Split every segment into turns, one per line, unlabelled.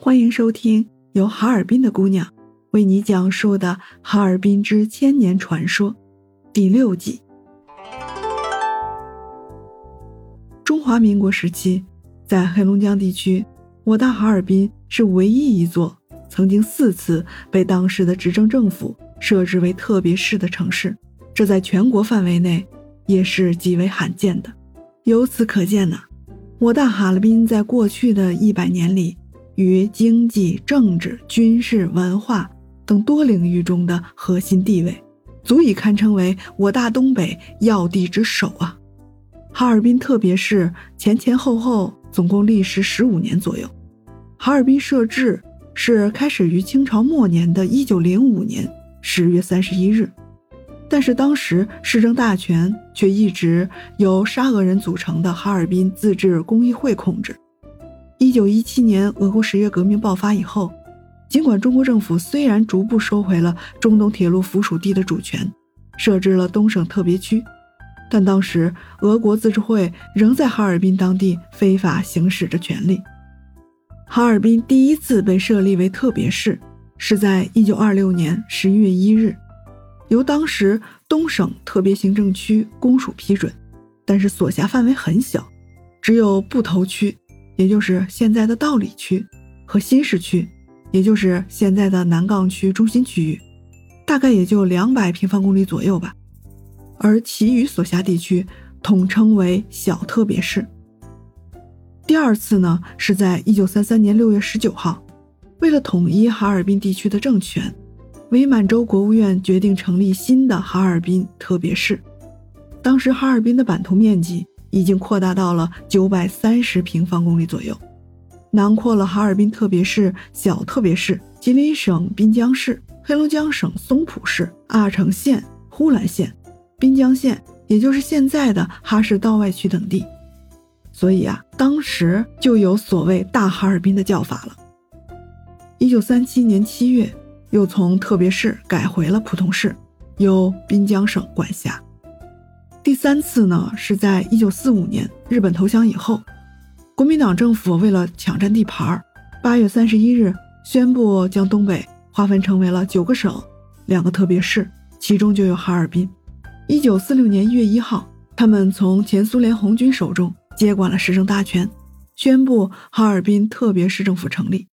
欢迎收听由哈尔滨的姑娘为你讲述的《哈尔滨之千年传说》第六集。中华民国时期，在黑龙江地区，我大哈尔滨是唯一一座曾经四次被当时的执政政府设置为特别市的城市，这在全国范围内也是极为罕见的。由此可见呢，我大哈尔滨在过去的一百年里。于经济、政治、军事、文化等多领域中的核心地位，足以堪称为我大东北要地之首啊！哈尔滨特别市前前后后总共历时十五年左右。哈尔滨设置是开始于清朝末年的一九零五年十月三十一日，但是当时市政大权却一直由沙俄人组成的哈尔滨自治公议会控制。一九一七年，俄国十月革命爆发以后，尽管中国政府虽然逐步收回了中东铁路附属地的主权，设置了东省特别区，但当时俄国自治会仍在哈尔滨当地非法行使着权力。哈尔滨第一次被设立为特别市，是在一九二六年十一月一日，由当时东省特别行政区公署批准，但是所辖范围很小，只有布头区。也就是现在的道里区和新市区，也就是现在的南岗区中心区域，大概也就两百平方公里左右吧。而其余所辖地区统称为小特别市。第二次呢，是在一九三三年六月十九号，为了统一哈尔滨地区的政权，伪满洲国务院决定成立新的哈尔滨特别市。当时哈尔滨的版图面积。已经扩大到了九百三十平方公里左右，囊括了哈尔滨特别市、小特别市、吉林省滨江市、黑龙江省松浦市、阿城县、呼兰县、滨江县，也就是现在的哈市道外区等地。所以啊，当时就有所谓“大哈尔滨”的叫法了。一九三七年七月，又从特别市改回了普通市，由滨江省管辖。第三次呢，是在一九四五年日本投降以后，国民党政府为了抢占地盘儿，八月三十一日宣布将东北划分成为了九个省、两个特别市，其中就有哈尔滨。一九四六年一月一号，他们从前苏联红军手中接管了市政大权，宣布哈尔滨特别市政府成立。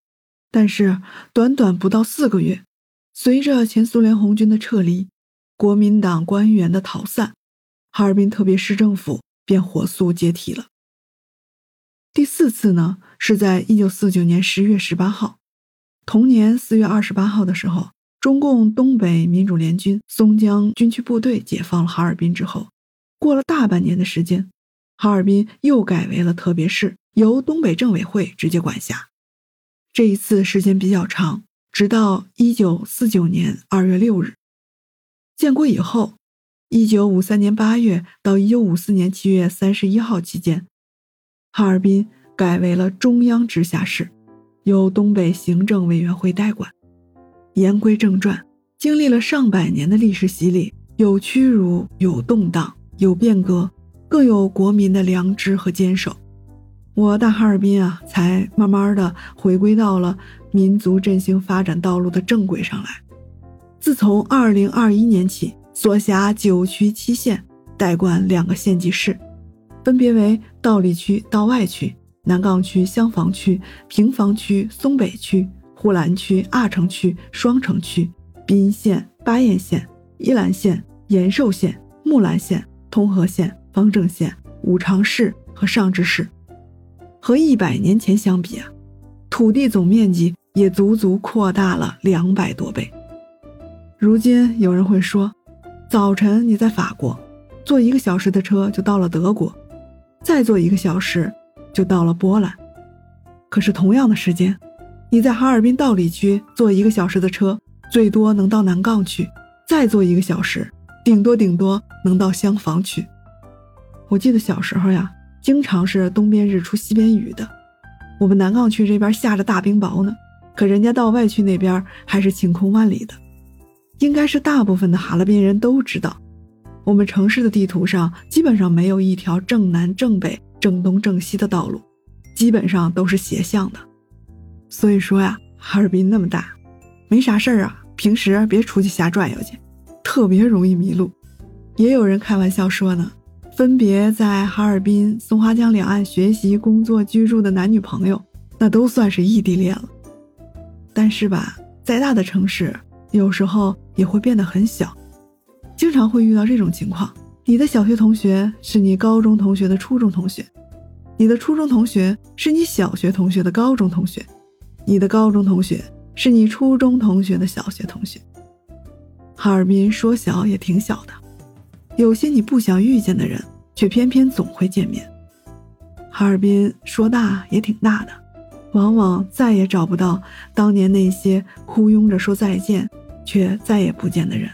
但是短短不到四个月，随着前苏联红军的撤离，国民党官员的逃散。哈尔滨特别市政府便火速解体了。第四次呢，是在一九四九年十月十八号，同年四月二十八号的时候，中共东北民主联军松江军区部队解放了哈尔滨之后，过了大半年的时间，哈尔滨又改为了特别市，由东北政委会直接管辖。这一次时间比较长，直到一九四九年二月六日，建国以后。一九五三年八月到一九五四年七月三十一号期间，哈尔滨改为了中央直辖市，由东北行政委员会代管。言归正传，经历了上百年的历史洗礼，有屈辱，有动荡，有变革，更有国民的良知和坚守，我大哈尔滨啊，才慢慢的回归到了民族振兴发展道路的正轨上来。自从二零二一年起。所辖九区七县，代管两个县级市，分别为道里区、道外区、南岗区、香坊区、平房区、松北区、呼兰区、阿城区、双城区、宾县、巴彦县、依兰县、延寿县、木兰县、通河县、方正县、五常市和上志市。和一百年前相比啊，土地总面积也足足扩大了两百多倍。如今有人会说。早晨你在法国，坐一个小时的车就到了德国，再坐一个小时就到了波兰。可是同样的时间，你在哈尔滨道里区坐一个小时的车，最多能到南岗区，再坐一个小时，顶多顶多能到香坊区。我记得小时候呀，经常是东边日出西边雨的，我们南岗区这边下着大冰雹呢，可人家道外区那边还是晴空万里的。应该是大部分的哈尔滨人都知道，我们城市的地图上基本上没有一条正南、正北、正东、正西的道路，基本上都是斜向的。所以说呀，哈尔滨那么大，没啥事儿啊，平时别出去瞎转悠去，特别容易迷路。也有人开玩笑说呢，分别在哈尔滨、松花江两岸学习、工作、居住的男女朋友，那都算是异地恋了。但是吧，再大的城市，有时候也会变得很小，经常会遇到这种情况：你的小学同学是你高中同学的初中同学。你的初中同学是你小学同学的高中同学，你的高中同学是你初中同学的小学同学。哈尔滨说小也挺小的，有些你不想遇见的人，却偏偏总会见面。哈尔滨说大也挺大的，往往再也找不到当年那些呼拥着说再见却再也不见的人。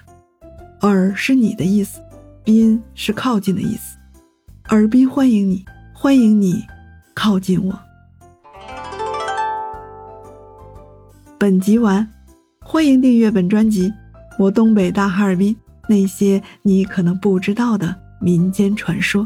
尔是你的意思，滨是靠近的意思，尔滨欢迎你。欢迎你靠近我。本集完，欢迎订阅本专辑《我东北大哈尔滨那些你可能不知道的民间传说》。